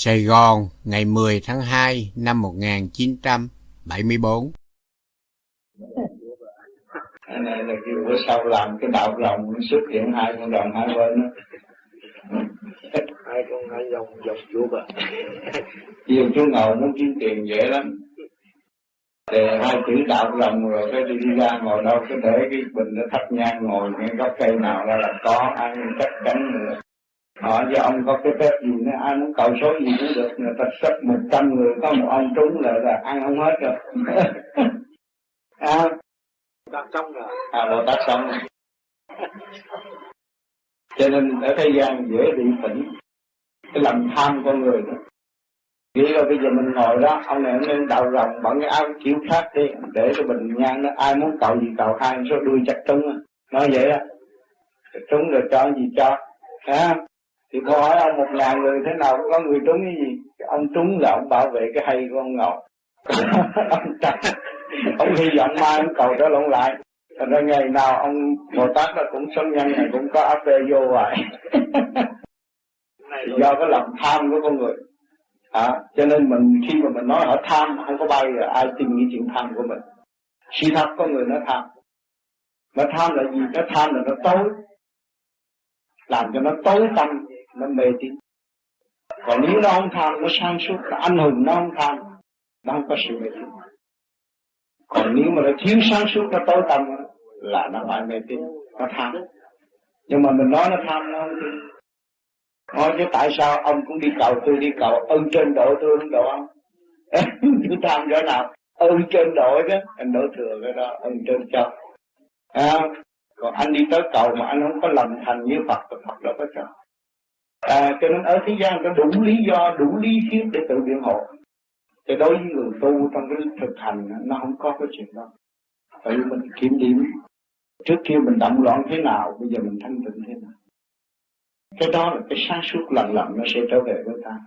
Sài Gòn, ngày 10 tháng 2 năm 1974. Cái này là kêu bữa sau làm cái đạo rồng xuất hiện hai con rồng hai bên đó. hai con hai dòng dòng chuột à Chiều chú ngồi muốn kiếm tiền dễ lắm Đề hai chữ đạo rồng rồi cái đi, đi ra ngồi đâu cái để cái bình nó thắp nhang ngồi ngay gốc cây nào ra là có ăn chắc chắn rồi hỏi cho ông có cái phép gì nữa ai muốn cầu số gì cũng được người ta sắp một trăm người có một ông trúng là là ăn không hết rồi. À, đặt xong rồi. À bồ tát xong. Rồi. cho nên ở thế gian dễ bị tỉnh cái lòng tham con người đó. Nghĩ rồi bây giờ mình ngồi đó ông này ông nên đầu rồng bằng cái áo kiểu khác đi để cho bình nhang nó ai muốn cầu gì cầu hai số đuôi chắc trúng. Nói vậy á trúng rồi cho gì cho à, thì cô hỏi ông một ngàn người thế nào có người trúng cái gì? Ông trúng là ông bảo vệ cái hay của ông ngồi ông chắc ông hy vọng mai ông cầu đó lộn lại. Thành ra ngày nào ông bồ tát là cũng sống nhân này cũng có áp vô vậy do cái lòng tham của con người. À, cho nên mình khi mà mình nói họ tham không có bao giờ ai tin nghĩ chuyện tham của mình. Sự thật con người nó tham. Mà tham là gì? Nó tham là nó tối. Làm cho nó tối tâm nó mê tín còn nếu nó không tham nó sáng suốt nó anh hùng nó không tham nó không có sự mê tín còn nếu mà nó thiếu sáng suốt nó tối tâm là nó phải mê tín nó tham. Nhưng mà mình nói nó tham nó không tin. Nói chứ tại sao ông cũng đi cầu tôi đi cầu ơn trên độ tôi không độ ông? Tôi tham chỗ nào? Ơn trên đội đó anh đổ thừa cái đó ơn trên cho. À, còn anh đi tới cầu mà anh không có lòng thành như Phật thì Phật đâu có cho à, cho nên ở thế gian có đủ lý do đủ lý thuyết để tự biện hộ. Thì đối với người tu trong cái thực hành nó không có cái chuyện đó. Tại vì mình kiểm điểm trước kia mình động loạn thế nào bây giờ mình thanh tịnh thế nào. Cái đó là cái sáng suốt lần lần nó sẽ trở về với ta.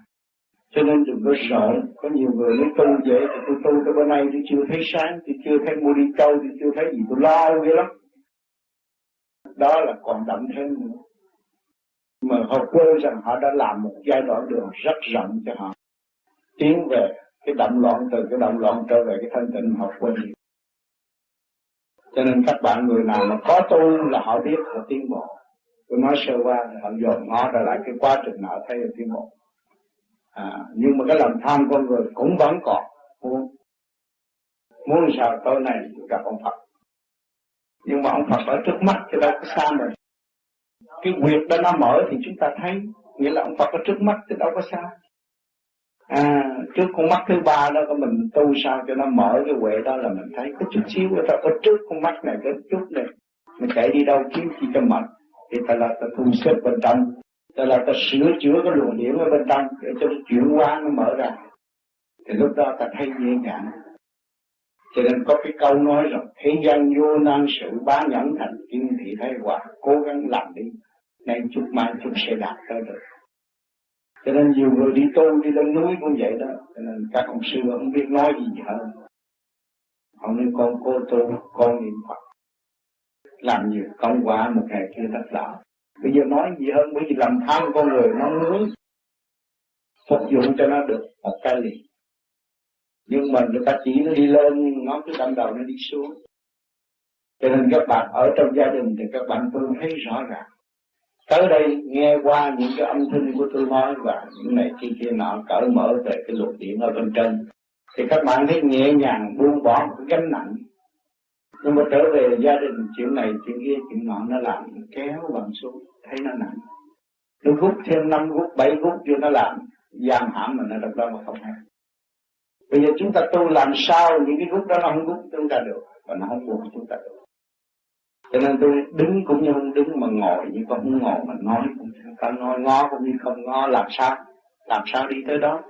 Cho nên đừng có sợ có nhiều người nói tu vậy thì tôi tu tới bữa nay tôi chưa thấy sáng tôi chưa thấy mua đi câu tôi chưa thấy gì tôi lo ghê lắm. Đó là còn đậm thêm nữa mà họ quên rằng họ đã làm một giai đoạn đường rất rộng cho họ. Tiến về cái động loạn từ cái động loạn trở về cái thanh tịnh họ quên cho nên các bạn người nào mà có tu là họ biết họ tiến bộ. Tôi nói sơ qua họ dồn ngó trở lại cái quá trình họ thấy được tiến bộ. À, nhưng mà cái lòng tham con người cũng vẫn còn. Muốn muốn sao tối nay gặp ông Phật. Nhưng mà ông Phật ở trước mắt chứ đâu có xa mình cái quyệt đó nó mở thì chúng ta thấy, nghĩa là ông Phật ở trước mắt thì đâu có xa. À trước con mắt thứ ba đó, có mình tu sao cho nó mở cái huệ đó là mình thấy có chút xíu ta ở trước con mắt này cái chút này. Mình chạy đi đâu kiếm chi cho mệt. Thì ta là ta thu xếp bên trong. Ta là ta sửa chữa cái luồng điển ở bên trong để cho nó chuyển hóa nó mở ra. Thì lúc đó ta thấy dễ dàng cho nên có cái câu nói rằng, thế gian vô năng sự bá nhẫn thành kim thị thấy quả cố gắng làm đi nên chút mai chút sẽ đạt tới được. Cho nên nhiều người đi tu, đi lên núi cũng vậy đó. Cho nên các ông sư không biết nói gì hơn. Ông nói con cô tu, con niệm phật, làm nhiều công quả một ngày kia đắc đạo bây giờ nói gì hơn? Bởi vì làm tham con người, nó muốn phục vụ cho nó được một cái liền. Nhưng mà người ta chỉ nó đi lên ngón cái đâm đầu nó đi xuống. Cho nên các bạn ở trong gia đình thì các bạn tôi thấy rõ ràng tới đây nghe qua những cái âm thanh của tôi nói và những này kia kia nọ cởi mở về cái luồng điện ở bên trên. Thì các bạn thấy nhẹ nhàng, buông bỏ cái gánh nặng. Nhưng mà trở về gia đình, chuyện này, chuyện kia, chuyện nọ, nó làm kéo bằng xuống, thấy nó nặng. Nó hút thêm năm hút bảy hút cho nó làm giam hãm mà nó đập ra mà không hay. Bây giờ chúng ta tu làm sao, những cái hút đó nó không hút chúng ta được, và nó không buộc chúng ta được cho nên tôi đứng cũng như không đứng mà ngồi như con không ngồi mà nói cũng như không nói ngó cũng như không ngó, làm sao làm sao đi tới đó?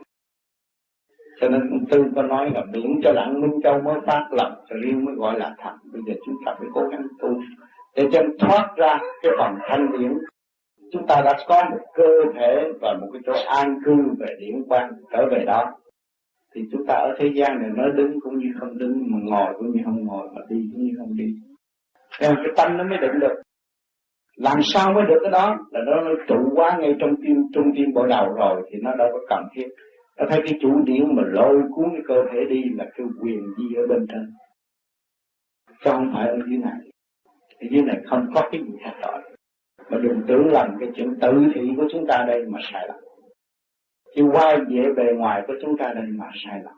Cho nên tôi tư có nói là biển cho lặng minh châu mới phát lập, cho riêng mới gọi là thật bây giờ chúng ta phải cố gắng tu để cho thoát ra cái phần thanh điển. Chúng ta đã có một cơ thể và một cái chỗ an cư về điển quan trở về đó. Thì chúng ta ở thế gian này nói đứng cũng như không đứng, mà ngồi cũng như không ngồi, mà đi cũng như không đi rồi cái tâm nó mới định được. Làm sao mới được cái đó? Là nó, nó trụ quá ngay trong tim trung tim bộ đầu rồi thì nó đâu có cần thiết. Nó thấy cái chủ điển mà lôi cuốn cái cơ thể đi là cái quyền đi ở bên trên. Chứ không phải ở dưới này. Ở dưới này không có cái gì hết rồi. Mà đừng tưởng rằng cái chuyện tự thị của chúng ta đây mà sai lầm. Chứ quay về bề ngoài của chúng ta đây mà sai lầm.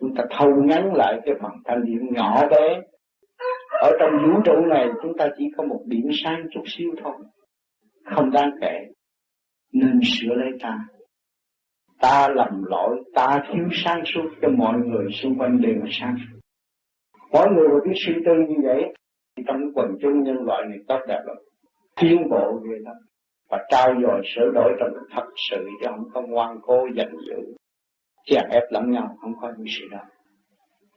Chúng ta thâu ngắn lại cái phần thanh điểm nhỏ bé ở trong vũ trụ này, chúng ta chỉ có một điểm sáng chút xíu thôi. Không đáng kể. Nên sửa lấy ta. Ta lầm lỗi, ta thiếu sáng suốt cho mọi người xung quanh đều là sáng suốt. Mỗi người mà biết suy tư như vậy, thì trong quần chúng nhân loại này tốt đẹp lắm. Tiến bộ về lắm. Và trao dồi sửa đổi trong thật sự chứ không có ngoan cố giành giữ, chèn ép lẫn nhau, không có những sự đó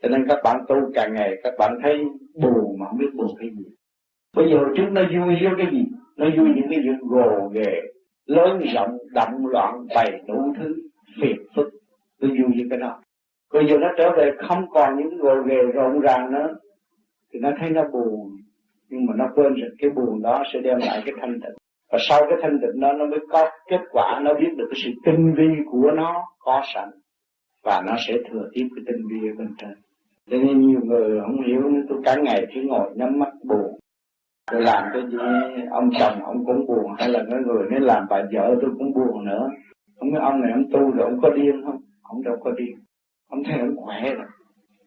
cho nên các bạn tu càng ngày, các bạn thấy buồn mà không biết buồn cái gì. Bây giờ chúng nó vui với cái gì? Nó vui những cái việc gồ ghề, lớn rộng động loạn, bày đủ thứ, phiền phức. Tôi vui với cái đó. Bây giờ nó trở về không còn những gồ ghề rộn ràng nữa, thì nó thấy nó buồn. Nhưng mà nó quên rằng cái buồn đó sẽ đem lại cái thanh tịnh. Và sau cái thanh tịnh đó, nó mới có kết quả, nó biết được cái sự tinh vi của nó có sẵn. Và nó sẽ thừa tiếp cái tinh vi ở bên trên cho nên nhiều người không hiểu tôi cả ngày cứ ngồi nhắm mắt buồn. Tôi làm cái gì, ông chồng ông cũng buồn, hay là cái người nó làm bà vợ tôi cũng buồn nữa. Không biết ông này ông tu rồi ông có điên không? Ông đâu có điên. Ông thấy ông khỏe rồi.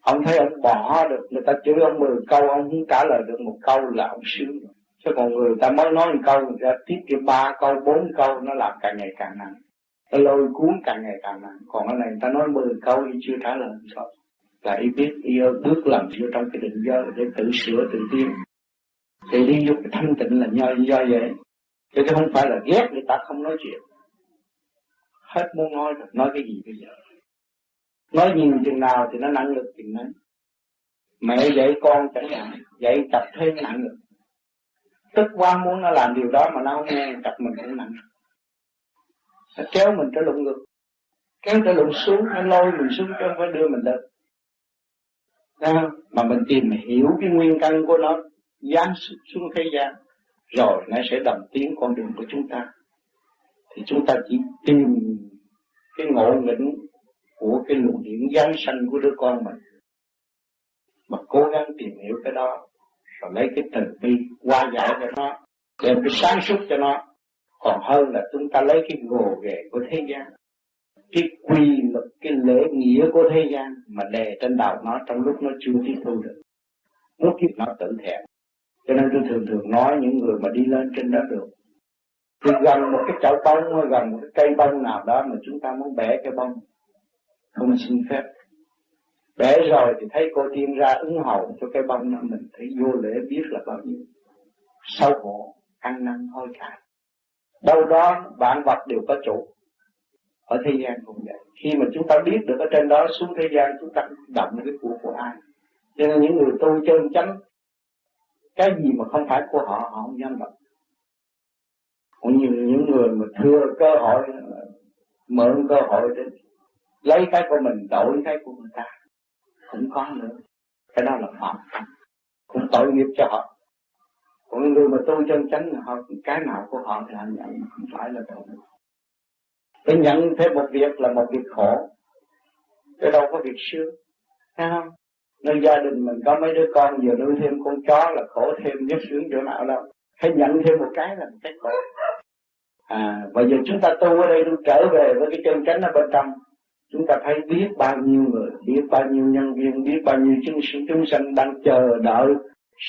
Ông thấy ông bỏ được, người ta chửi ông mười câu, ông không trả lời được một câu là ông sướng chứ còn người ta mới nói một câu, người ta tiếp kia ba câu, bốn câu, nó làm càng ngày càng nặng. Nó lôi cuốn càng ngày càng nặng. Còn cái này người ta nói mười câu thì chưa trả lời sao là y biết yêu bước lần vô trong cái định giới để tự sửa, tự tiến thì đi vô cái thanh tịnh là do do vậy. Chứ không phải là ghét người ta không nói chuyện. Hết muốn nói rồi nói cái gì bây giờ? Nói nhiều chừng nào thì nó nặng lực Mẹ dạy con chẳng hạn, dạy tập thêm nặng lực. Tức quá muốn nó làm điều đó mà nó không nghe, tập mình cũng nặng. Nó kéo mình trở lụng ngực kéo trở lụng xuống, nó lôi mình xuống chứ không phải đưa mình lên mà mình tìm hiểu cái nguyên căn của nó, giáng xuống thế gian, rồi nó sẽ đồng tiến con đường của chúng ta. Thì chúng ta chỉ tìm cái ngộ nghĩnh của cái luồng điển giáng sanh của đứa con mình. Mà cố gắng tìm hiểu cái đó, rồi lấy cái từ bi qua giải cho nó, đem cái sáng suốt cho nó. Còn hơn là chúng ta lấy cái gồ ghề của thế gian cái quy luật, cái lễ nghĩa của thế gian mà đè trên đầu nó, trong lúc nó chưa tiếp thu được. Muốn kiếp nó tự thẹn. Cho nên tôi thường thường nói những người mà đi lên trên đó được. Thì gần một cái chậu bông, hay gần một cái cây bông nào đó mà chúng ta muốn bẻ cái bông, không xin phép. Bẻ rồi thì thấy cô tiên ra ứng hầu cho cái bông đó, mình thấy vô lễ biết là bao nhiêu. Sau hổ, ăn năn hối cải. Đâu đó bạn vật đều có chủ ở thế gian cũng vậy. Khi mà chúng ta biết được ở trên đó xuống thế gian, chúng ta động cái của của ai. Cho nên những người tu chân chánh, cái gì mà không phải của họ họ không dám động. Cũng như những người mà thừa cơ hội, mượn cơ hội để lấy cái của mình, đổi cái của người ta, cũng có nữa. Cái đó là phạm cũng tội nghiệp cho họ. Còn người mà tu chân chánh, họ, cái nào của họ thì họ nhận, không phải là tội để nhận thêm một việc là một việc khổ. Cái đâu có việc sướng. Thấy không? Nơi gia đình mình có mấy đứa con giờ nuôi thêm con chó là khổ thêm nhất sướng chỗ nào đâu. Hãy nhận thêm một cái là một cái khổ. À và giờ chúng ta tu ở đây tu trở về với cái chân chánh ở bên trong chúng ta thấy biết bao nhiêu người biết bao nhiêu nhân viên biết bao nhiêu chúng sinh chúng sanh đang chờ đợi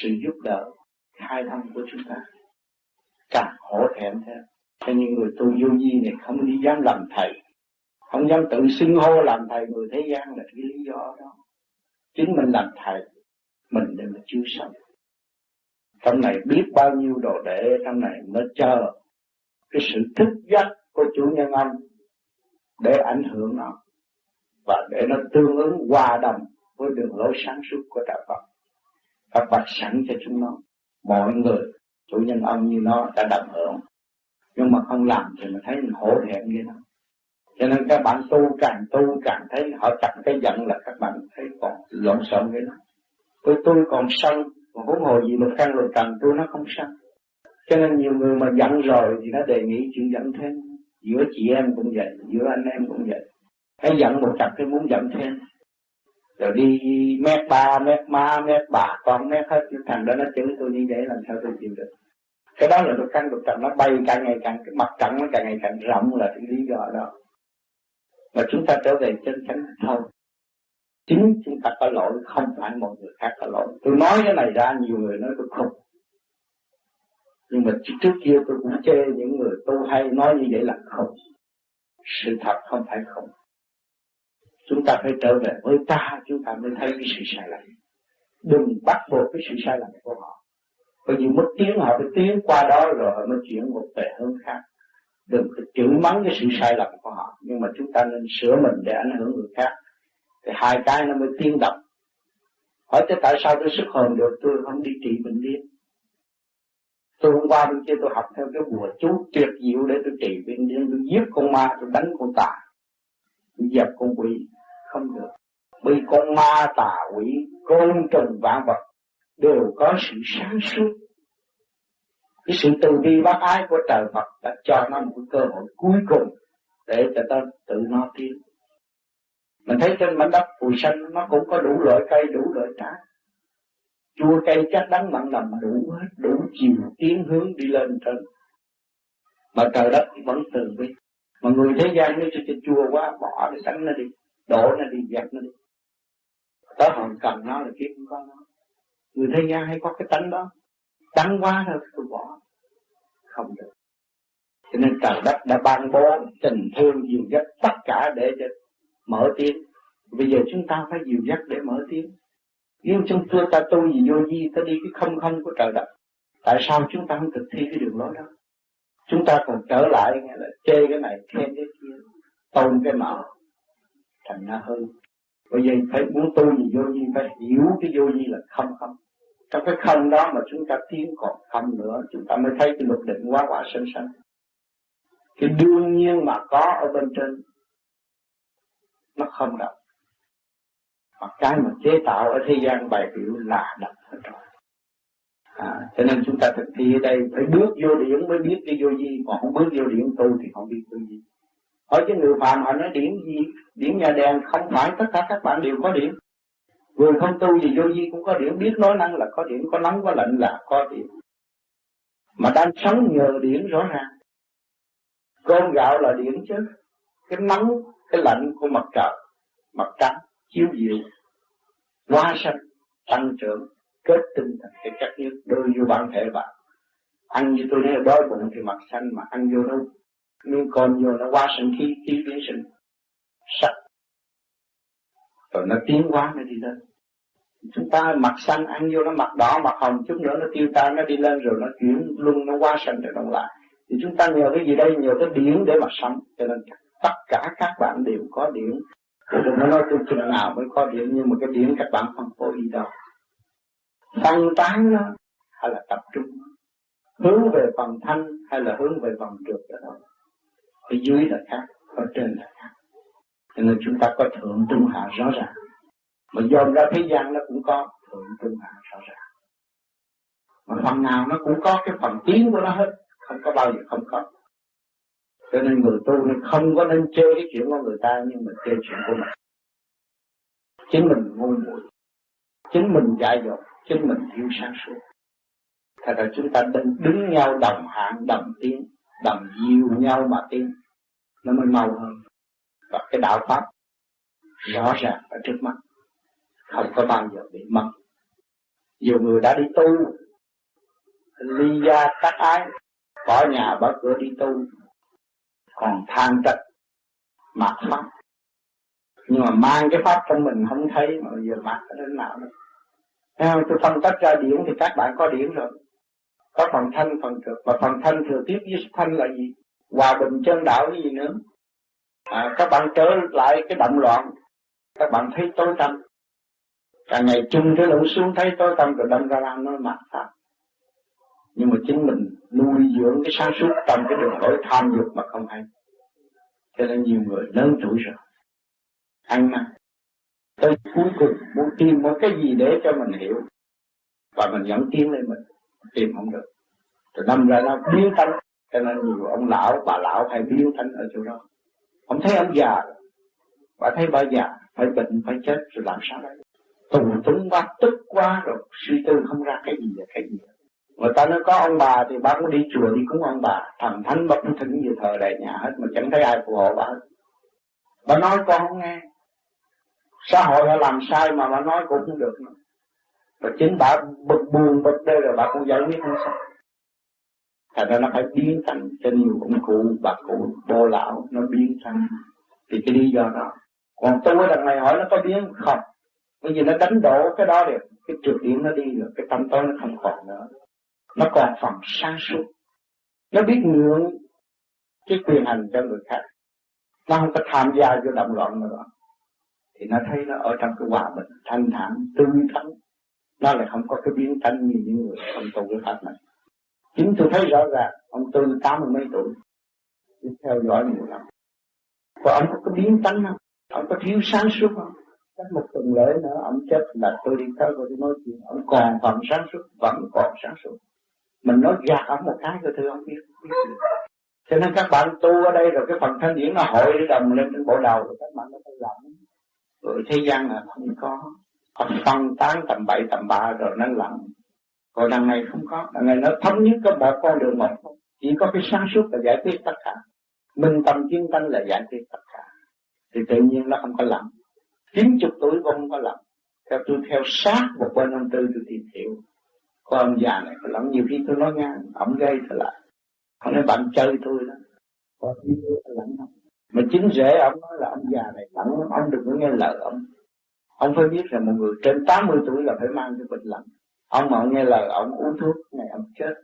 sự giúp đỡ khai thông của chúng ta. Càng hổ thẹn thêm cho những người tu vô vi này không đi dám làm thầy. Không dám tự xưng hô làm thầy người thế gian là cái lý do đó. Chính mình làm thầy, mình để mà chưa xong trong này biết bao nhiêu đồ đệ, trong này mới chờ cái sự thức giác của chủ nhân ông để ảnh hưởng nó. Và để nó tương ứng hòa đồng với đường lối sáng suốt của đạo Phật. Phật bạch sẵn cho chúng nó. Mọi người, chủ nhân ông như nó đã đồng hưởng nhưng mà không làm thì mình thấy mình hổ thẹn như đó cho nên các bạn tu càng tu càng thấy họ chặt cái giận là các bạn thấy còn lộn xộn như nó tôi tôi còn sân, còn huống hồ gì mà căn rồi cần tôi nó không sân. Cho nên nhiều người mà giận rồi thì nó đề nghị chuyện giận thêm. Giữa chị em cũng vậy, giữa anh em cũng vậy. Thấy giận một chặt cái muốn giận thêm. Rồi đi mét ba, mét ma mét bà, con, mét hết. Thằng đó nó chửi tôi như vậy, làm sao tôi chịu được? Cái đó là lục căn được trần nó bay càng ngày càng, cái mặt trận nó càng ngày càng rộng là cái lý do đó. Mà chúng ta trở về chân chánh thôi. Chính chúng ta có lỗi, không phải một người khác có lỗi. Tôi nói cái này ra, nhiều người nói tôi không nhưng mà trước kia tôi cũng chê những người tu hay nói như vậy là không sự thật không phải không chúng ta phải trở về với ta, chúng ta mới thấy cái sự sai lầm. Đừng bắt buộc cái sự sai lầm của họ bởi vì mất tiếng, họ phải tiến qua đó rồi họ mới chuyển một về hướng khác. Đừng có chửi mắng cái sự sai lầm của họ, nhưng mà chúng ta nên sửa mình để ảnh hưởng người khác. Thì hai cái nó mới tiến động. Hỏi thế tại sao tôi sức hồn được, tôi không đi trị bệnh điên tôi hôm qua bên kia tôi học theo cái bùa chú tuyệt diệu để tôi trị bệnh điên tôi giết con ma, tôi đánh con tà. Tôi dập con quỷ. Không được. Bị con ma tà quỷ côn trùng vạn vật đều có sự sáng suốt. Cái sự từ bi bác ái của trời Phật đã cho nó một cơ hội cuối cùng để cho ta tự nó tiến. Mình thấy trên mảnh đất phù sanh nó cũng có đủ loại cây, đủ loại trái. Chua cây chắc đắng mặn nằm đủ hết, đủ chiều tiến hướng đi lên trên. Mà trời đất vẫn từ bi. Mà người thế gian nếu cho chua quá, bỏ để sẵn nó đi, đổ nó đi dẹp nó đi. Tới hoàn cần nó là kiếp không có nó người thế gian hay có cái tánh đó, tánh quá thôi tôi bỏ. Không được. Cho nên trời đất đã ban bố tình thương dìu dắt tất cả để cho mở tiếng. Bây giờ chúng ta phải dìu dắt để mở tiếng. Nếu chúng ta tu gì vô di ta đi cái không không của trời đất, tại sao chúng ta không thực thi cái đường lối đó? Chúng ta còn trở lại, nghe là chê cái này, khen cái kia, tôn cái nọ, thành ra hư bây giờ phải muốn tu gì vô di phải hiểu cái vô di là không không. Trong cái không đó mà chúng ta tiến còn không nữa chúng ta mới thấy cái luật định quá quả sinh sanh. Cái đương nhiên mà có ở bên trên nó không động mà cái mà chế tạo ở thế gian bài biểu là động hết rồi. À, cho nên chúng ta thực thi ở đây phải bước vô điển mới biết cái vô di còn không bước vô điển tu thì không biết vô gì hỏi cái người phàm họ nói điển gì? Điển nhà đèn, không phải tất cả các bạn đều có điển người không tu gì vô vi cũng có điển biết nói năng là có điển có nóng, có lạnh là có điển mà đang sống nhờ điển rõ ràng. Cơm gạo là điển chứ. Cái nóng, cái lạnh của mặt trời, mặt trắng chiếu diệu hóa sanh tăng trưởng, kết tinh thành cái chất nhất đưa vô bản thể bạn. Ăn như tôi nói, đói bụng thì mặt xanh, mà ăn vô nó miếng con vô nó qua sinh khí khí biến sinh sắc rồi nó tiến hóa nó đi lên. Chúng ta mặt xanh ăn vô nó mặt đỏ mặt hồng, chút nữa nó tiêu tan, nó đi lên rồi nó chuyển luân nó qua sinh rồi đồng lại. Thì chúng ta nhờ cái gì đây? Nhờ cái điển để mà sống. Cho nên tất cả các bạn đều có điển. Đừng có nói tôi chừng nào mới có điển, nhưng mà cái điển các bạn không có ý đâu. Phân tán nó hay là tập trung? Hướng về phần thanh hay là hướng về phần trượt đó? đâu ở dưới là khác ở trên là khác. Cho nên chúng ta có thượng trung hạ rõ ràng. Mà dồn ra thế gian nó cũng có thượng trung hạ rõ ràng. Mà phần nào nó cũng có cái phần tiến của nó hết không có bao giờ không có. Cho nên người tu nên không có nên chơi cái chuyện của người ta nhưng mà chơi chuyện của mình. Chính mình ngu muội chính mình dại dột chính mình thiếu sáng suốt. Thật ra chúng ta đứng, đứng nhau đồng hạng đồng tiếng đồng yêu nhau mà tiếng nó mới mau hơn. Và cái đạo pháp rõ ràng ở trước mắt không có bao giờ bị mất. Nhiều người đã đi tu. Ly gia tác ái, bỏ nhà bỏ cửa đi tu. Còn than trách mặc pháp nhưng mà mang cái pháp trong mình không thấy mà giờ mặc đến nào nữa. Theo tôi phân tách ra điển thì các bạn có điển rồi. Có phần thanh phần cực và phần thanh thừa tiếp với thanh là gì? Hòa bình chân đạo cái gì nữa? À, các bạn trở lại cái động loạn. Các bạn thấy tối tăm. Càng ngày chung cái lũ xuống thấy tối tăm rồi đâm ra làm nó mặt thật nhưng mà chính mình nuôi dưỡng cái sáng suốt trong cái đường lối tham dục mà không hay. Cho nên nhiều người lớn tuổi rồi ăn năn tới cuối cùng muốn tìm một cái gì để cho mình hiểu. Và mình dẫn tiến lên mình tìm không được. Rồi đâm ra nó biến tánh cho nên nhiều ông lão, bà lão hay biếu thánh ở chỗ đó. Ông thấy ông già, bà thấy bà già, phải bệnh, phải chết, rồi làm sao đấy tùng túng quá, tức quá rồi, suy tư không ra cái gì là cái gì. Người ta nói có ông bà thì bà cũng đi chùa, đi cúng ông bà. Thần thánh bất thỉnh như thờ đại nhà hết, mà chẳng thấy ai phù hộ bà hết. Bà nói con không nghe. Xã hội đã làm sai mà bà nói cũng không được nữa. Và chính bà bực buồn bực đây rồi bà cũng giải quyết không sao thành ra nó phải biến thành chân nhiều cụ bà cụ bồ lão. Nó biến thành, thì cái lý do đó. Còn tôi ở đằng này hỏi nó có biến không? Bởi vì nó đánh đổ cái đó được. Cái trượt điểm nó đi rồi, cái tâm tối nó không còn nữa. Nó còn phần sáng suốt. Nó biết ngưỡng cái quyền hành cho người khác. Nó không có tham gia vô động loạn nữa. Thì nó thấy nó ở trong cái hòa bình thanh thản tươi thắng. Nó lại không có cái biến tánh như những người không tu cái pháp này chính tôi thấy rõ ràng ông tôi tám mươi mấy tuổi đi theo dõi nhiều lắm và ông có cái biến tánh không? Ông có thiếu sáng suốt không? Cách một tuần lễ nữa ông chết là tôi đi tới tôi đi nói chuyện ông còn phần sáng suốt vẫn còn sáng suốt. Mình nói gạt ông một cái rồi thưa ông biết, biết cho nên các bạn tu ở đây rồi cái phần thanh điển nó hội để đồng lên trên bộ đầu rồi các bạn nó phải lặng rồi thế gian là không có. Họ phân tán tầm bậy tầm ba rồi nó lặng còn đằng này không có. Đằng này nó thống nhất có bạn con đường một chỉ có cái sáng suốt là giải quyết tất cả. Minh tâm, kiến tánh là giải quyết tất cả. Thì tự nhiên nó không có lầm. Chín chục tuổi cũng không có lầm. Theo tôi, theo sát một bên ông tư, tôi tìm hiểu. Có ông già này, có lắm nhiều khi tôi nói ngang ổng gây trở lại. Ông nói, bạn chơi tôi đó. Có khi tôi lắm. Không mà chính rễ ông nói là ông già này lắm, ông đừng có nghe lời ông ông phải biết là một người trên 80 tuổi là phải mang cái bệnh lặng ông mà nghe lời, ông uống thuốc, này, ông chết.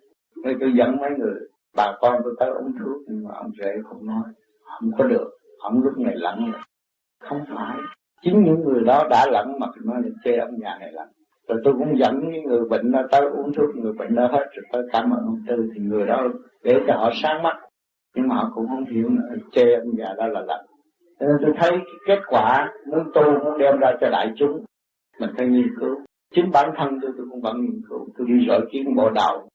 Nên tôi dẫn mấy người, bà con tôi tới uống thuốc, nhưng mà ông rể không nói. Không có được, ông lúc này lặng không phải. Chính những người đó đã lặng mà nói là chê ông già này lặng rồi tôi cũng dẫn những người bệnh đó tới uống thuốc, người bệnh đó hết rồi tới cảm ơn ông tư. Thì người đó để cho họ sáng mắt, nhưng mà họ cũng không hiểu nữa, chê ông già đó là lặng nên tôi thấy cái kết quả muốn tu muốn đem ra cho đại chúng. Mình phải nghiên cứu chính bản thân tôi tôi cũng vẫn nghiên cứu tôi đi rọi kiến bộ đầu.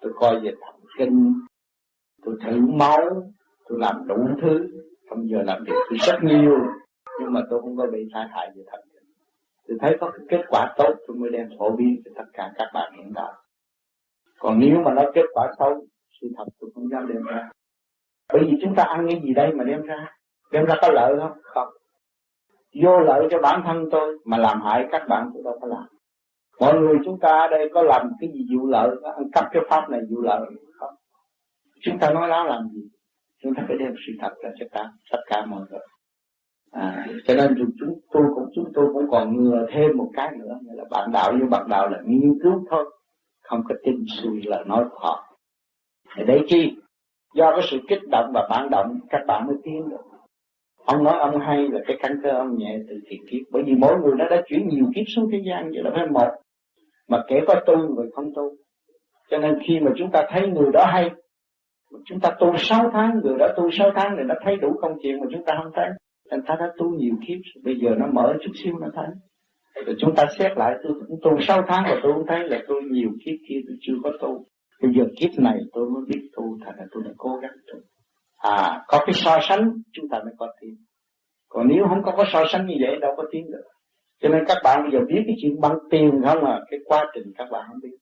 Tôi coi về thần kinh, tôi thử máu, tôi làm đủ thứ. Không giờ làm việc, tôi rất nhiều. Nhưng mà tôi không có bị tai hại về thần kinh. Tôi thấy có cái kết quả tốt, tôi mới đem phổ biến cho tất cả các bạn hiện tại. Còn nếu mà nó kết quả xấu, sự thật tôi không dám đem ra. Bởi vì chúng ta ăn cái gì đây mà đem ra? Đem ra có lợi không? Không. Vô lợi cho bản thân tôi, mà làm hại các bạn tôi đâu có làm mọi người chúng ta ở đây có làm cái gì vụ lợi ăn cắp cái pháp này vụ lợi không? Chúng ta nói láo làm gì? Chúng ta phải đem sự thật ra cho cả tất cả mọi người. À, cho nên chúng tôi cũng chúng tôi cũng còn ngừa thêm một cái nữa là bạn đạo như bạn đạo là nghiên cứu thôi không có tin suy là nói của họ. Thì đấy chi? Do cái sự kích động và bản động các bạn mới tiến được. Ông nói ông hay là cái căn cơ ông nhẹ từ thiện kiếp bởi vì mỗi người nó đã chuyển nhiều kiếp xuống thế gian vậy là phải một mà kể có tu, người không tu. Cho nên khi mà chúng ta thấy người đó hay, chúng ta tu sáu tháng, người đó tu sáu tháng thì nó thấy đủ công chuyện mà chúng ta không thấy. Nên ta đã tu nhiều kiếp, bây giờ nó mở chút xíu nó thấy. Rồi chúng ta xét lại, tôi cũng tu sáu tháng mà tôi không thấy là tôi nhiều kiếp kia tôi chưa có tu. Bây giờ kiếp này tôi mới biết tu thật là tôi đã cố gắng tu. À có cái so sánh, chúng ta mới có tiếng còn nếu không có có so sánh như vậy, đâu có tiếng được cho nên các bạn bây giờ biết cái chuyện bằng tiền không à? Cái quá trình các bạn không biết.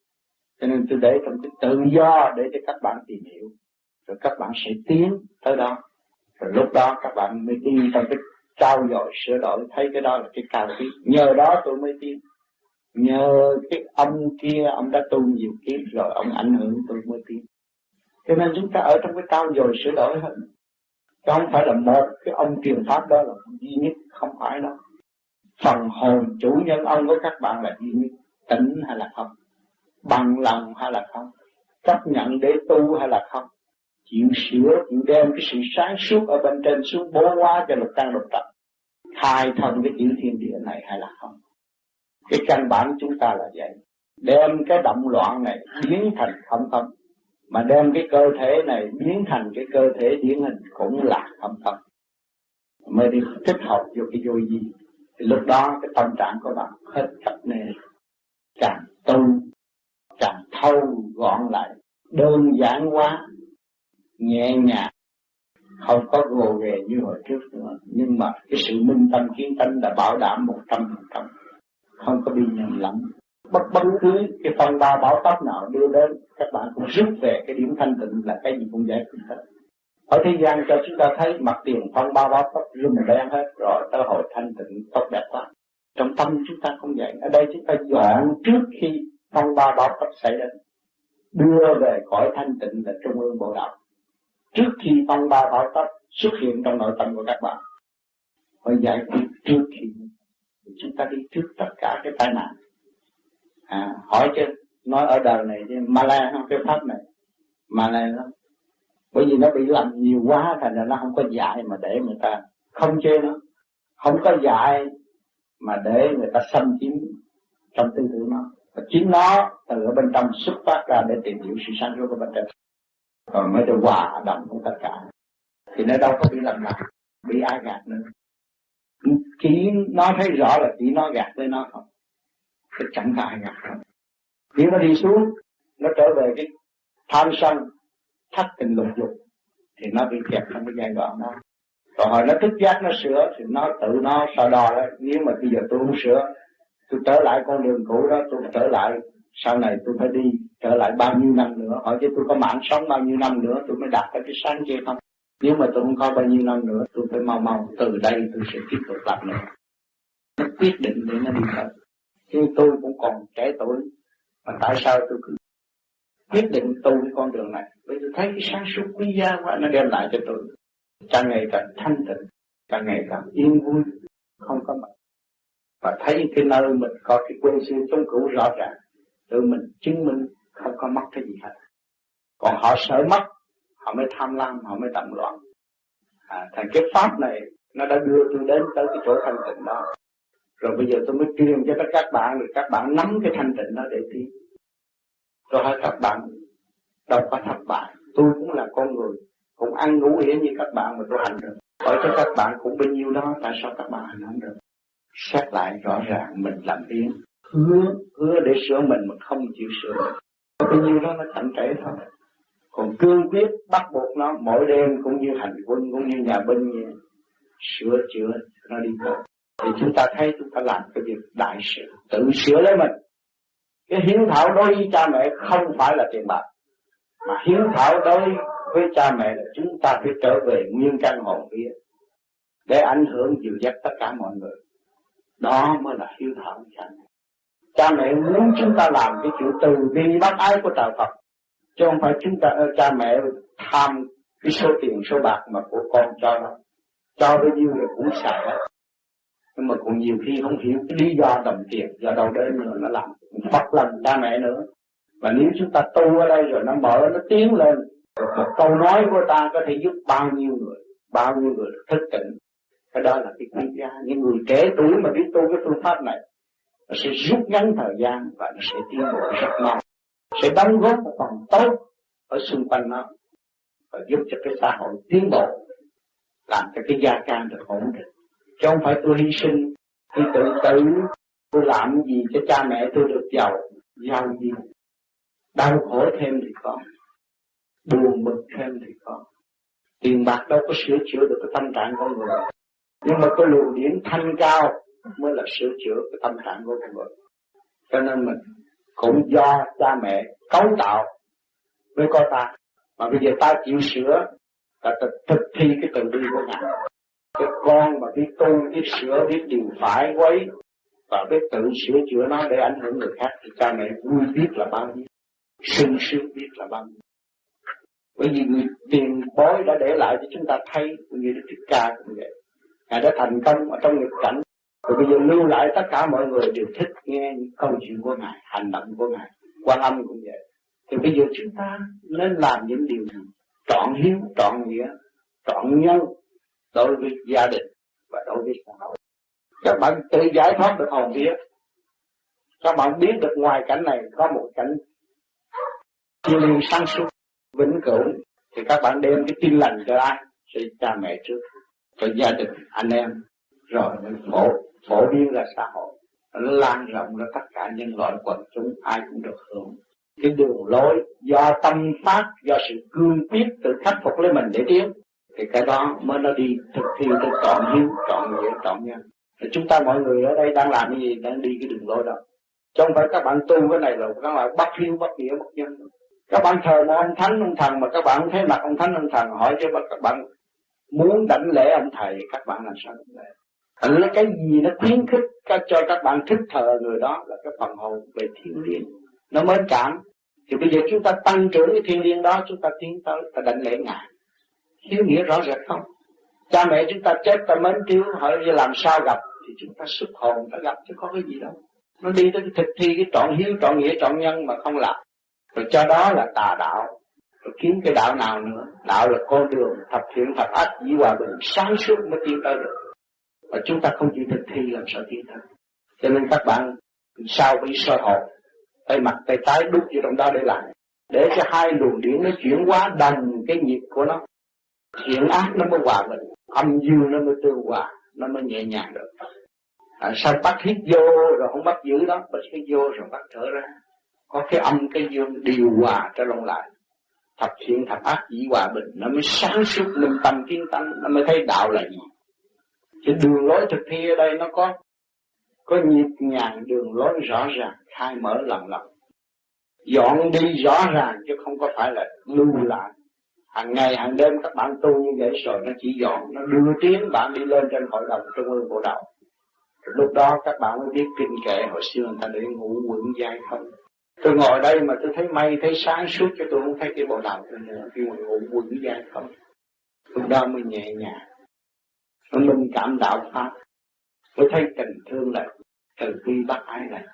Cho nên tôi để trong cái tự do để cho các bạn tìm hiểu. Rồi các bạn sẽ tiến tới đó. Rồi lúc đó các bạn mới đi trong cái trao dồi, sửa đổi. Thấy cái đó là cái cao quý nhờ đó tôi mới tiến. Nhờ cái ông kia, ông đã tu nhiều kiếp rồi, ông ảnh hưởng tôi mới tiến. Cho nên chúng ta ở trong cái trao dồi, sửa đổi hơn. Chứ không phải là một cái ông truyền pháp đó là duy nhất, không phải đâu phần hồn chủ nhân ông với các bạn là duy nhất, tỉnh hay là không? Bằng lòng hay là không? Chấp nhận để tu hay là không? Chịu sửa, chịu đem cái sự sáng suốt ở bên trên xuống bố hóa cho lục căn lục trần khai thông cái chữ thiên địa này hay là không? Cái căn bản chúng ta là vậy. Đem cái động loạn này biến thành không không mà đem cái cơ thể này biến thành cái cơ thể điển hình cũng là không không mới đi thích hợp vô cái vô gì thì lúc đó cái tâm trạng của bạn hết cập nề. Càng tu, càng thâu gọn lại. Đơn giản quá, nhẹ nhàng. Không có gồ ghề như hồi trước nữa. Nhưng mà cái sự minh tâm, kiến tâm là bảo đảm một trăm phần trăm. Không có bị nhầm lẫn. Bất bất cứ cái phần ba bảo tóc nào đưa đến, các bạn cũng rút về cái điểm thanh tịnh là cái gì cũng giải quyết hết ở thế gian cho chúng ta thấy mặt tiền phong ba báo tóc rung đen hết rồi tới hồi thanh tịnh tốt đẹp quá. Trong tâm chúng ta không vậy. Ở đây chúng ta dọn trước khi phong ba báo tóc xảy đến. Đưa về cõi thanh tịnh là trung ương bộ đạo. Trước khi phong ba báo tóc xuất hiện trong nội tâm của các bạn. Phải giải quyết trước khi. Chúng ta đi trước tất cả cái tai nạn. À, hỏi chứ nói ở đời này chứ Malay không cái pháp này. Malay lắm bởi vì nó bị làm nhiều quá, thành ra nó không có dạy mà để người ta không chê nó. Không có dạy mà để người ta xâm chiếm trong tư tưởng nó. Và chính nó từ ở bên trong xuất phát ra để tìm hiểu sự sáng suốt của bên trong. Còn mới được hòa đồng với tất cả. Thì nó đâu có bị làm lạc bị ai gạt nữa. Chỉ nó thấy rõ là chỉ nó gạt với nó không. Thì chẳng có ai gạt không. Nếu nó đi xuống, nó trở về cái tham sân thất tình lục dục, thì nó bị kẹt trong cái giai đoạn đó. Còn hồi nó thức giác nó sửa, thì nó tự nó so đo đó, nếu mà bây giờ tôi không sửa, tôi trở lại con đường cũ đó, tôi trở lại, sau này tôi phải đi trở lại bao nhiêu năm nữa. Hỏi chứ tôi có mạng sống bao nhiêu năm nữa, tôi mới đạt được cái sáng kia không? Nếu mà tôi không có bao nhiêu năm nữa, tôi phải mau mau từ đây tôi sẽ tiếp tục làm nữa. Nó quyết định để nó đi thật. Nhưng tôi cũng còn trẻ tuổi, mà tại sao tôi cứ quyết định tu cái con đường này? Vậy tôi thấy cái sáng suốt quý giá quá nó đem lại cho tôi. Càng ngày càng thanh tịnh càng ngày càng yên vui không có mặt và thấy cái nơi mình có cái quân sư chống cũ rõ ràng tự mình chứng minh không có mất cái gì hết. Còn họ sợ mất họ mới tham lam họ mới tầm loạn. À, thành cái pháp này nó đã đưa tôi đến tới cái chỗ thanh tịnh đó. Rồi bây giờ tôi mới truyền cho các bạn rồi các bạn nắm cái thanh tịnh đó để tiến. Tôi hỏi các bạn đâu có thất bại tôi cũng là con người. Cũng ăn ngủ hiển như các bạn mà tôi hành được hỏi cho các bạn cũng bao nhiêu đó, tại sao các bạn hành không được? Xét lại rõ ràng mình làm biến. Hứa hứa để sửa mình mà không chịu sửa. Có bao nhiêu đó nó chậm trễ thôi. Còn cương quyết bắt buộc nó, mỗi đêm cũng như hành quân, cũng như nhà binh như sửa chữa nó đi tới thì chúng ta thấy chúng ta làm cái việc đại sự. Tự sửa lấy mình. Cái hiếu thảo đối với cha mẹ không phải là tiền bạc mà hiếu thảo đối với cha mẹ là chúng ta phải trở về nguyên căn hồn kia để ảnh hưởng dìu dắt tất cả mọi người. Đó mới là hiếu thảo cha mẹ. Cha mẹ muốn chúng ta làm cái chuyện từ bi bác ái của trời Phật, chứ không phải chúng ta ờ, cha mẹ tham cái số tiền, số bạc mà của con cho nó. Cho bao nhiêu là cũng xài hết. Nhưng mà cũng nhiều khi không hiểu cái lý do đồng tiền, do đâu đến nữa nó làm phật lòng cha mẹ nữa và nếu chúng ta tu ở đây rồi nó mở, nó tiến lên. Một câu nói của ta có thể giúp bao nhiêu người, bao nhiêu người thức tỉnh. Cái đó là cái quý giá những người trẻ tuổi mà biết tu cái phương pháp này, nó sẽ rút ngắn thời gian và nó sẽ tiến bộ rất mau sẽ đóng góp một phần tốt ở xung quanh nó và giúp cho cái xã hội tiến bộ, làm cho cái gia can được ổn định. Chứ không phải tôi hy sinh, tôi tự tử, tôi làm gì cho cha mẹ tôi được giàu giàu gì đau khổ thêm thì có, buồn bực thêm thì có. Tiền bạc đâu có sửa chữa được cái tâm trạng con người. Nhưng mà cái luồng điển thanh cao mới là sửa chữa cái tâm trạng của con người. Cho nên mình cũng do cha mẹ cấu tạo với con ta. Mà bây giờ ta chịu sửa và thực thi cái từ bi của ngài. Cái con mà biết tu, biết sửa, biết điều phải quấy và biết tự sửa chữa nó để ảnh hưởng người khác thì cha mẹ vui biết là bao nhiêu sung sướng biết là bao nhiêu? Bởi vì người tiền bối đã để lại cho chúng ta thấy như Đức Thích Ca cũng vậy. Ngài đã thành công ở trong nghịch cảnh. Rồi bây giờ lưu lại tất cả mọi người đều thích nghe những câu chuyện của Ngài, hành động của Ngài, quan âm cũng vậy. Thì bây giờ chúng ta nên làm những điều gì trọn hiếu, trọn nghĩa, trọn nhân đối với gia đình và đối với xã hội. Các bạn tự giải thoát được hồn vía. Các bạn biết được ngoài cảnh này có một cảnh thiên liêng sáng suốt, vĩnh cửu, thì các bạn đem cái tin lành cho ai? Cho cha mẹ trước, cho gia đình, anh em. Rồi mới phổ phổ biến ra xã hội nó lan rộng ra tất cả nhân loại quần chúng ai cũng được hưởng. Cái đường lối do tâm phát, do sự cương quyết tự khắc phục lấy mình để tiến, thì cái đó mới nó đi thực thi tới trọn hiếu, trọn nghĩa, trọn nhân. Thì chúng ta mọi người ở đây đang làm cái gì? Đang đi cái đường lối đó. Chứ không phải các bạn tu cái này là các bạn bắt hiếu, bắt nghĩa, bắt nhân các bạn thờ một ông thánh, ông thần, mà các bạn không thấy mặt ông thánh, ông thần hỏi cho các bạn muốn đảnh lễ ông thầy, các bạn làm sao đảnh lễ? Thành là cái gì nó khuyến khích các, cho các bạn thích thờ người đó là cái phần hồn về thiên liêng. Nó mới cảm thì bây giờ chúng ta tăng trưởng cái thiên liêng đó, chúng ta tiến tới, ta đảnh lễ ngài. Hiểu nghĩa rõ rệt không? Cha mẹ chúng ta chết, ta mến thiếu hỏi làm sao gặp? Thì chúng ta xuất hồn, ta gặp chứ có cái gì đâu. Nó đi tới thực thi cái trọn hiếu, trọn nghĩa, trọn nhân mà không làm rồi cho đó là tà đạo. Rồi kiếm cái đạo nào nữa? Đạo là con đường thập thiện thập ác dĩ hòa bình sáng suốt mới tiến tới được. Và chúng ta không chịu thực thi làm sao tiến tới. Cho nên các bạn sao bị sơ hồn tay mặt tay trái đút vô trong đó để làm. Để cho hai luồng điển nó chuyển hóa đành cái nhịp của nó. Thiện ác nó mới hòa bình âm dương nó mới tương hòa nó mới nhẹ nhàng được. À, sao bắt hít vô rồi không bắt giữ đó? Bắt hít vô rồi bắt thở ra có cái âm, cái dương điều hòa cho lòng lại. Thập thiện, thập ác, dĩ hòa bình. Nó mới sáng suốt minh tâm kiến tánh, nó mới thấy đạo là gì. Cái đường lối thực thi ở đây nó có có nhịp nhàng đường lối rõ ràng, khai mở lần lần dọn đi rõ ràng chứ không có phải là lưu lại. Hàng ngày, hàng đêm các bạn tu như vậy rồi nó chỉ dọn, nó đưa tiến bạn đi lên trên hội đồng trung ương bộ đầu lúc đó các bạn mới biết kinh kệ hồi xưa người ta để ngủ quẩn giai không tôi ngồi đây mà tôi thấy mây thấy sáng suốt cho tôi không thấy cái bộ đầu tôi nữa khi mà ngủ quẩn dài không. Lúc đó mới nhẹ nhàng. Nó minh cảm đạo pháp. Mới thấy tình thương là từ bi bác ái này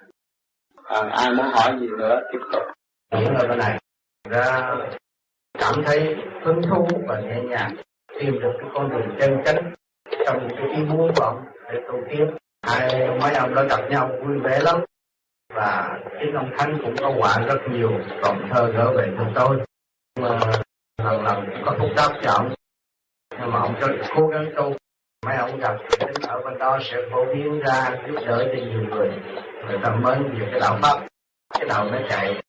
à, ai muốn hỏi gì nữa tiếp tục. Những lời bên này. Ra cảm thấy hứng thú và nhẹ nhàng tìm được cái con đường chân chánh trong cái ý muốn của ông để tu tiến hai mấy ông đã gặp nhau vui vẻ lắm và chính ông Thánh cũng có quả rất nhiều còn thơ gỡ về cho tôi mà lần lần cũng có phúc đáp cho ông nhưng mà ông cho cố gắng tu. Mấy ông gặp đến ở bên đó sẽ phổ biến ra giúp đỡ cho nhiều người. Người ta mến về cái đạo pháp cái đầu nó chạy.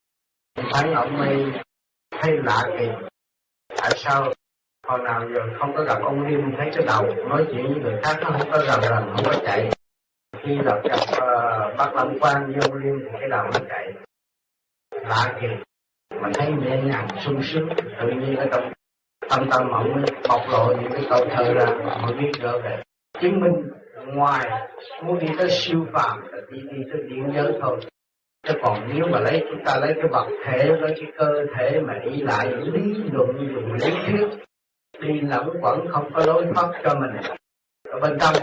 Thánh ông mới thấy lạ kỳ. Tại sao? Hồi nào giờ không có gặp ông Liêm thấy cái đầu nói chuyện với người khác nó không có gần gần không có chạy. Khi gặp gặp uh, bác Lâm quan vô liên cái đầu nó chạy lạ kỳ mình thấy nhẹ nhàng, sung sướng tự nhiên ở trong tâm tâm mộng, bộc lộ những cái câu thơ ra mà biết trở về chứng minh ngoài muốn đi tới siêu phàm, là đi đi tới điện giới thôi. Chứ còn nếu mà lấy, chúng ta lấy cái vật thể, lấy cái cơ thể mà đi lại, lý luận dùng lý thuyết, đi lẫn quẩn, không có lối thoát cho mình. Ở bên trong,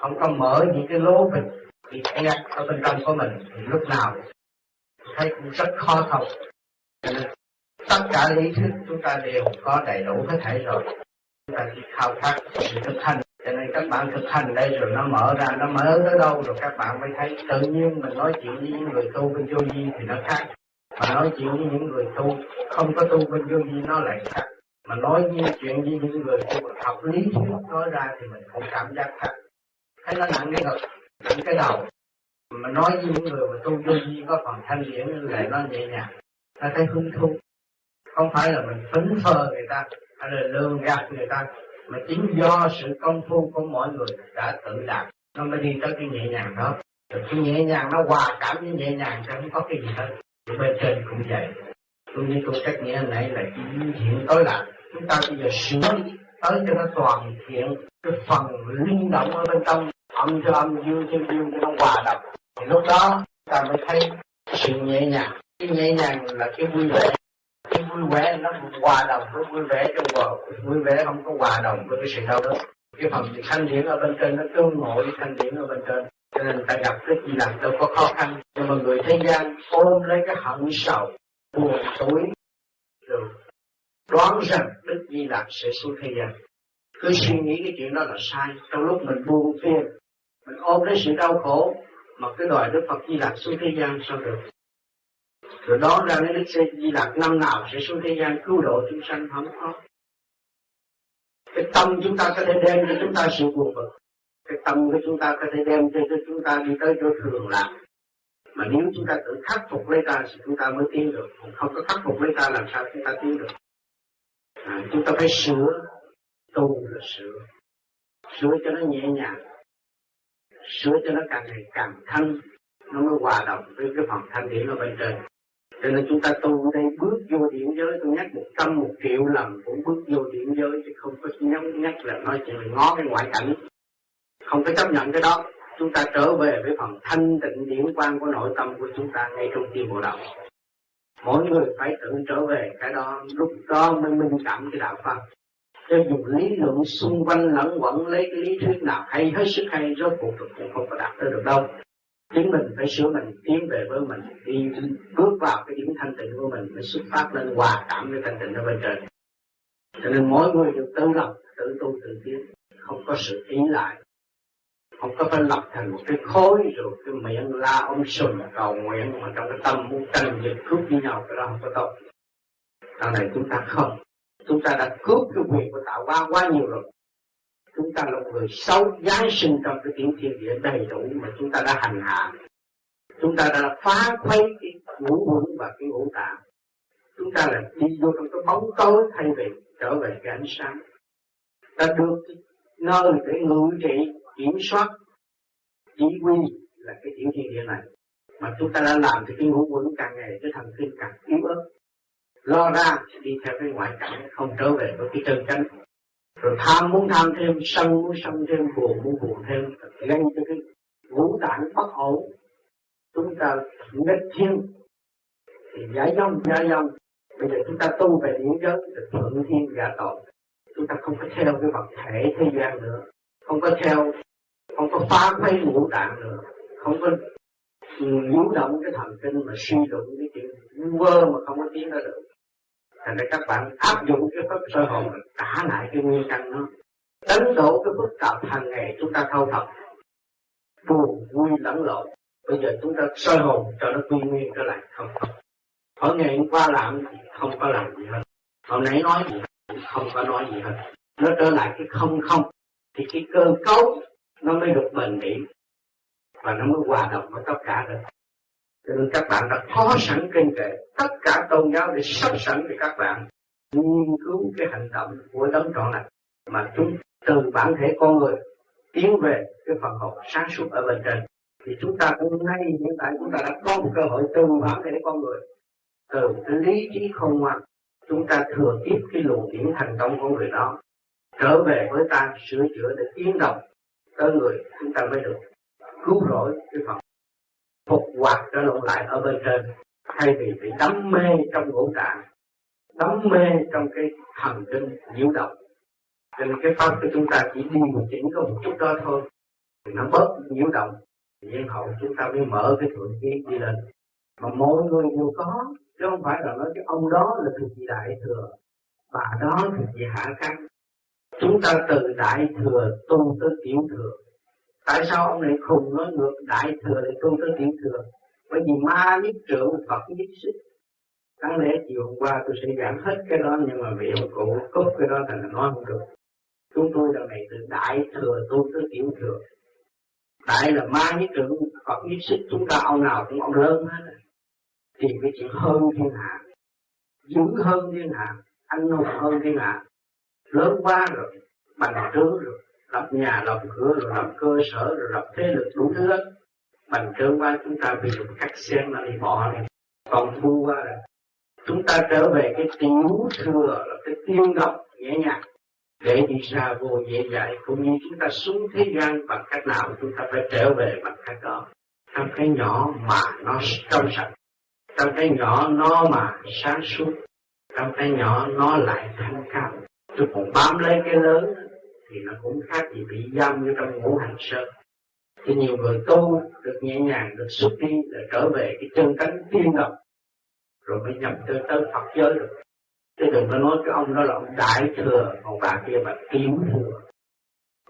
không có mở những cái lỗ mình bị kẹt ở bên trong của mình thì lúc nào thấy cũng rất khó thông tất cả lý thuyết chúng ta đều có đầy đủ hết thảy rồi. Chúng ta chỉ khao khát thực hành. Cho nên các bạn thực hành đây rồi nó mở ra, nó mở tới đâu rồi các bạn mới thấy tự nhiên mình nói chuyện với những người tu bên vô vi thì nó khác. Mà nói chuyện với những người tu không có tu bên vô vi nó lại khác. Mà nói như chuyện với những người tu học lý thuyết nói ra thì mình không cảm giác khác. Thấy nó nặng cái ngực những cái đầu mà nói với những người mà tu vô vi có phần thanh điển lại nó nhẹ nhàng nó thấy hứng thú. Không phải là mình phấn phơ người ta, hay là lương gạt người ta, mà chính do sự công phu của mọi người đã tự đạt. Nó mới đi tới cái nhẹ nhàng đó. Rồi cái nhẹ nhàng nó hòa cảm với nhẹ nhàng chứ không có cái gì hết. Thì bên trên cũng vậy. Tôi như tôi trách nghĩa này là chỉ hiện tối lạc chúng ta bây giờ sửa tới cho nó toàn thiện, cái phần linh động ở bên trong âm cho âm dương cho dương cho nó hòa đồng. Thì lúc đó ta mới thấy sự nhẹ nhàng. Cái nhẹ nhàng là cái vui vẻ. Cái vui vẻ nó hòa đồng với vui vẻ trong vợ, vui vẻ không có hòa đồng với cái sự đau đớn. Cái phần thanh điển ở bên trên nó tương ngộ với thanh điển ở bên trên. Cho nên ta gặp rất gì làm đâu có khó khăn. Nhưng mà người thế gian ôm lấy cái hận sầu buồn tối rồi đoán rằng đức di lạc sẽ xuống thế gian. Cứ suy nghĩ cái chuyện đó là sai. Trong lúc mình buông phiền mình ôm lấy sự đau khổ mà cái đòi đức phật di lạc xuống thế gian sao được? Rồi đó ra cái Đức Di Lặc năm nào sẽ xuống thế gian cứu độ chúng sanh? Không có. Cái tâm chúng ta có thể đem cho chúng ta sự buồn bực. Cái tâm của chúng ta có thể đem cho chúng ta đi tới chỗ thường lạc. Mà nếu chúng ta tự khắc phục lấy ta thì chúng ta mới tiến được. Không có khắc phục lấy ta làm sao chúng ta tiến được? À, chúng ta phải sửa tu là sửa. Sửa cho nó nhẹ nhàng sửa cho nó càng ngày càng thanh nó mới hòa đồng với cái phần thanh điển ở bên trên. Cho nên chúng ta tu đây bước vô điện giới, tôi nhắc một trăm một triệu lần cũng bước vô điện giới, chứ không có nhắc nhắc là nói chuyện là ngó cái ngoại cảnh. Không có chấp nhận cái đó. Chúng ta trở về với phần thanh tịnh điển quan của nội tâm của chúng ta ngay trong tim bộ đầu. Mỗi người phải tự trở về cái đó, lúc đó mới minh cảm cái đạo pháp cho dùng lý luận xung quanh lẫn quẩn, lấy cái lý thuyết nào hay, hết sức hay, rốt cuộc cũng không có đạt tới được đâu. Chính mình phải sửa mình, tiến về với mình, đi bước vào cái điểm thanh tịnh của mình, mới xuất phát lên hòa cảm với thanh tịnh ở bên trên. Cho nên mỗi người đều tự lập, tự tu, tự tiến, không có sự ý lại. Không có phải lập thành một cái khối rồi cái miệng la ông sùm cầu nguyện, mà trong cái tâm muốn tranh giật cướp với nhau, cái đó không có tốt. Sau này chúng ta không chúng ta đã cướp cái quyền của tạo hóa quá nhiều rồi. Chúng ta là một người xấu, giáng sinh trong cái tiếng thiên địa đầy đủ mà chúng ta đã hành hạ. Chúng ta đã phá khuấy cái ngũ quẩn và cái ngũ tạng. Chúng ta là đi vô trong cái bóng tối, thay vì trở về cái ánh sáng. Ta được nơi để ngự trị, kiểm soát, chỉ huy là cái tiểu thiên địa này. Mà chúng ta đã làm thì cái ngũ quẩn càng ngày cái thần kinh càng yếu ớt lo ra đi theo cái ngoại cảnh, không trở về với cái chân chánh. Rồi tham muốn tham thêm, sân muốn sân thêm, buồn muốn buồn thêm gây cho cái ngũ tạng bất ổn. Chúng ta nghịch thiên. Thì giải dông giải dông. Bây giờ chúng ta tu về điển giới thì thuận thiên giả tội. Chúng ta không có theo cái vật thể thế gian nữa. Không có theo, không có phá khuấy ngũ tạng nữa. Không có nhiễu động cái thần kinh mà suy luận cái chuyện vơ mà không có tiến ra được thành ra các bạn áp dụng cái pháp sơ hồn trả lại cái nguyên căn nó đánh đổ cái phức tạp hàng ngày chúng ta thâu thập buồn vui lẫn lộn. Bây giờ chúng ta sơ hồn cho nó quy nguyên trở lại không ở ngày hôm qua làm thì không có làm gì hết. Hôm nãy nói gì không có nói gì hết. Nó trở lại cái không không, thì cái cơ cấu nó mới được bền bỉ. Và nó mới hòa đồng với tất cả được cho nên các bạn đã có sẵn kinh kệ tất cả tôn giáo để sắp sẵn để các bạn. Nghiên cứu cái hành động của đấng trọn lành. Mà chúng từ bản thể con người tiến về cái phần hồn sáng suốt ở bên trên. Thì chúng ta cũng ngay hiện tại chúng ta đã có một cơ hội từ bản thể con người. Từ lý trí không ngoan, chúng ta thừa tiếp cái luồng điển thành công của người đó. Trở về với ta sửa chữa để tiến động tới người chúng ta mới được cứu rỗi cái phần phục hoạt trở lộn lại ở bên trên. Thay vì bị đắm mê trong ngũ tạng, đắm mê trong cái thần kinh nhiễu động. Cho nên cái pháp của chúng ta chỉ đi một chỉnh có một chút đó thôi, thì nó bớt nhiễu động. Nhân hậu chúng ta mới mở cái thượng khí đi lên. Mà mỗi người đều có, chứ không phải là nói cái ông đó là thuộc vị đại thừa, bà đó thuộc vị hạ căn chúng ta từ đại thừa tu tới tiểu thừa tại sao ông này khùng nói ngược đại thừa để tu tới tiểu thừa? Bởi vì ma nhất trưởng phật nhất xích. Đáng lẽ chiều hôm qua tôi sẽ giảng hết cái đó, nhưng mà vì ông cụ cốt cái đó thành là nói không được. Chúng tôi lần này từ đại thừa tu tới tiểu thừa. Đại là ma nhất trưởng phật nhất xích, chúng ta ông nào cũng ông lớn hết. Thì cái chuyện hơn thiên hạ dữ hơn thiên hạ anh hùng hơn thiên hạ lớn quá rồi bằng trướng rồi lập nhà, lập cửa, rồi lập cơ sở, rồi lập thế lực đủ thứ hết. Bằng trở qua chúng ta bị dùng cắt sen là đi bỏ này. Còn thu qua là chúng ta trở về cái tiểu thừa, là cái tiên độc nhẹ nhàng. Để đi ra vô dễ dạy cũng như chúng ta xuống thế gian bằng cách nào chúng ta phải trở về bằng cách đó. Trong cái nhỏ mà nó trong sạch. Trong cái nhỏ nó mà sáng suốt. Trong cái nhỏ nó lại thanh cao. Tôi còn bám lấy cái lớn thì nó cũng khác gì bị giam như trong ngũ hành sơn. Thì nhiều người tu được nhẹ nhàng được xuất đi để trở về cái chân cánh tiên động rồi mới nhập tới tới Phật giới được. Chứ đừng có nói cái ông đó là ông đại thừa còn bà kia là tiểu thừa.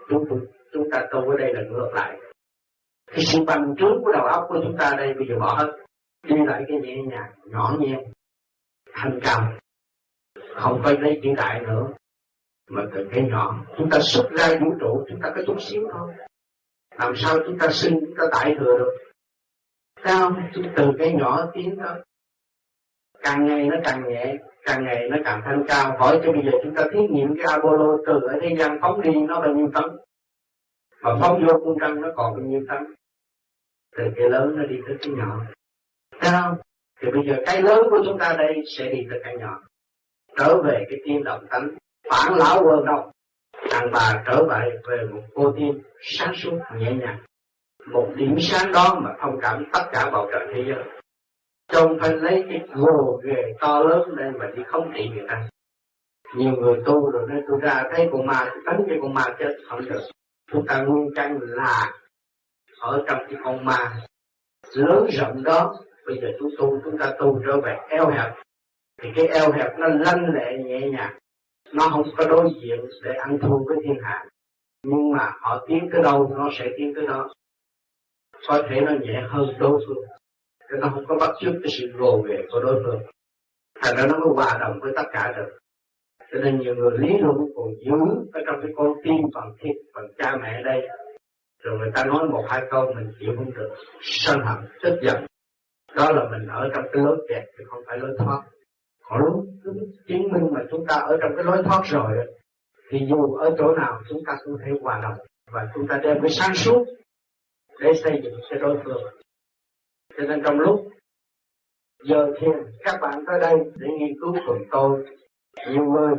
Chúng chúng ta tu ở đây là ngược lại. Cái sự bằng trước của đầu óc của chúng ta đây bây giờ bỏ hết. Đi lại cái nhẹ nhàng nhỏ nhẹ, thanh cao. Không phải lấy chữ đại nữa mà từ cái nhỏ. Chúng ta xuất ra vũ trụ, chúng ta có chút xíu thôi. Làm sao chúng ta sinh, chúng ta đại thừa được? Sao? Từ cái nhỏ tiến tới. Càng ngày nó càng nhẹ, càng ngày nó càng thanh cao. Hỏi cho bây giờ chúng ta thí nghiệm cái Apollo từ ở thế gian phóng đi, nó bao nhiêu tấn? Mà phóng vô cung trăng nó còn bao nhiêu tấn? Từ cái lớn nó đi tới cái nhỏ. Cao thì bây giờ cái lớn của chúng ta đây sẽ đi tới cái nhỏ. Trở về cái tiên động tánh phản lão vô đâu đàn bà trở về về một cô tiên sáng suốt, nhẹ nhàng. Một điểm sáng đó mà thông cảm tất cả bầu trời thế giới. Trong phải lấy cái gồ ghề to lớn lên mà đi không trị người ta. Nhiều người tu rồi nên tôi ra thấy con ma, đánh cho con ma chết không được. Chúng ta nguyên căn là ở trong cái con ma lớn rộng đó. Bây giờ chúng tu, chúng ta tu trở về eo hẹp. Thì cái eo hẹp nó lanh lệ nhẹ nhàng nó không có đối diện để ăn thua với thiên hạ. Nhưng mà họ tiến tới đâu, nó sẽ tiến tới đó. Có thể nó nhẹ hơn đối phương. Cho nó không có bắt chước cái sự gồ ghề của đối phương. Thành ra nó mới hòa đồng với tất cả được. Cho nên nhiều người lý luận còn giữ ở trong cái con tim bằng thiết bằng cha mẹ đây. Rồi người ta nói một hai câu mình chịu không được. Sân hận, tức giận. Đó là mình ở trong cái lối kẹt chứ không phải lối thoát còn lúc chứng minh mà chúng ta ở trong cái lối thoát rồi thì dù ở chỗ nào chúng ta cũng thể hòa đồng và chúng ta đem cái sáng suốt để xây dựng cái đối phương. Cho nên trong lúc giờ thiền, các bạn tới đây để nghiên cứu cùng tôi. Nhiều người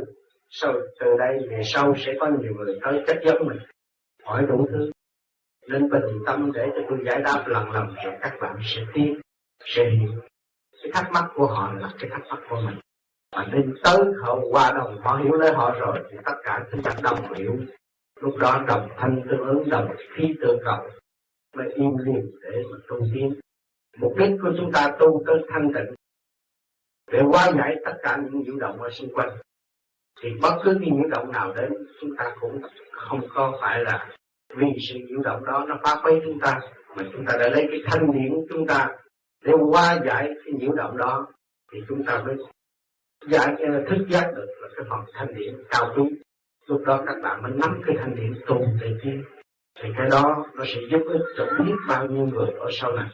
sau, từ đây về sau sẽ có nhiều người tới chất vấn mình, hỏi đủ thứ. Nên bình tâm để cho tôi giải đáp lần lần rồi các bạn sẽ tiến, sẽ hiểu cái thắc mắc của họ là cái thắc mắc của mình. Và nên tới họ qua đồng họ hiểu lấy họ rồi thì tất cả chúng ta đồng hiểu. Lúc đó đồng thanh tương ứng, đồng khí tương cộng, mới im lìm để mà tu tiến. Mục đích của chúng ta tu tới thanh tịnh. Để qua nhảy tất cả những nhiễu động ở xung quanh. Thì bất cứ cái nhiễu động nào đến, chúng ta cũng không có phải là vì sự nhiễu động đó nó phá quấy chúng ta, mà chúng ta đã lấy cái thanh điển của chúng ta để qua giải cái nhiễu động đó thì chúng ta mới giải ờ, thức giác được là cái phần thanh điển cao quý lúc đó các bạn mới nắm cái thanh điển tu để chi thì cái đó nó sẽ giúp ích cho biết bao nhiêu người ở sau này.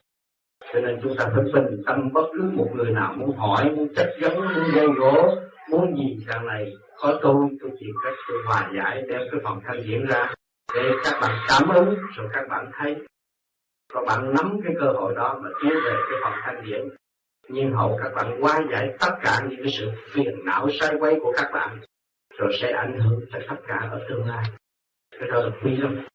Cho nên chúng ta phải bình tâm bất cứ một người nào muốn hỏi, muốn chất vấn, muốn gây gỗ, muốn gì rằng này có tôi tôi chịu cách tôi hòa giải, đem cái phần thanh điển ra. Để các bạn cảm ứng, rồi các bạn thấy các bạn nắm cái cơ hội đó mà tiến về cái phần thanh điển nhưng hậu các bạn hóa giải tất cả những cái sự phiền não sai quấy của các bạn, rồi sẽ ảnh hưởng tới tất cả ở tương lai. Cái đó là quý lắm.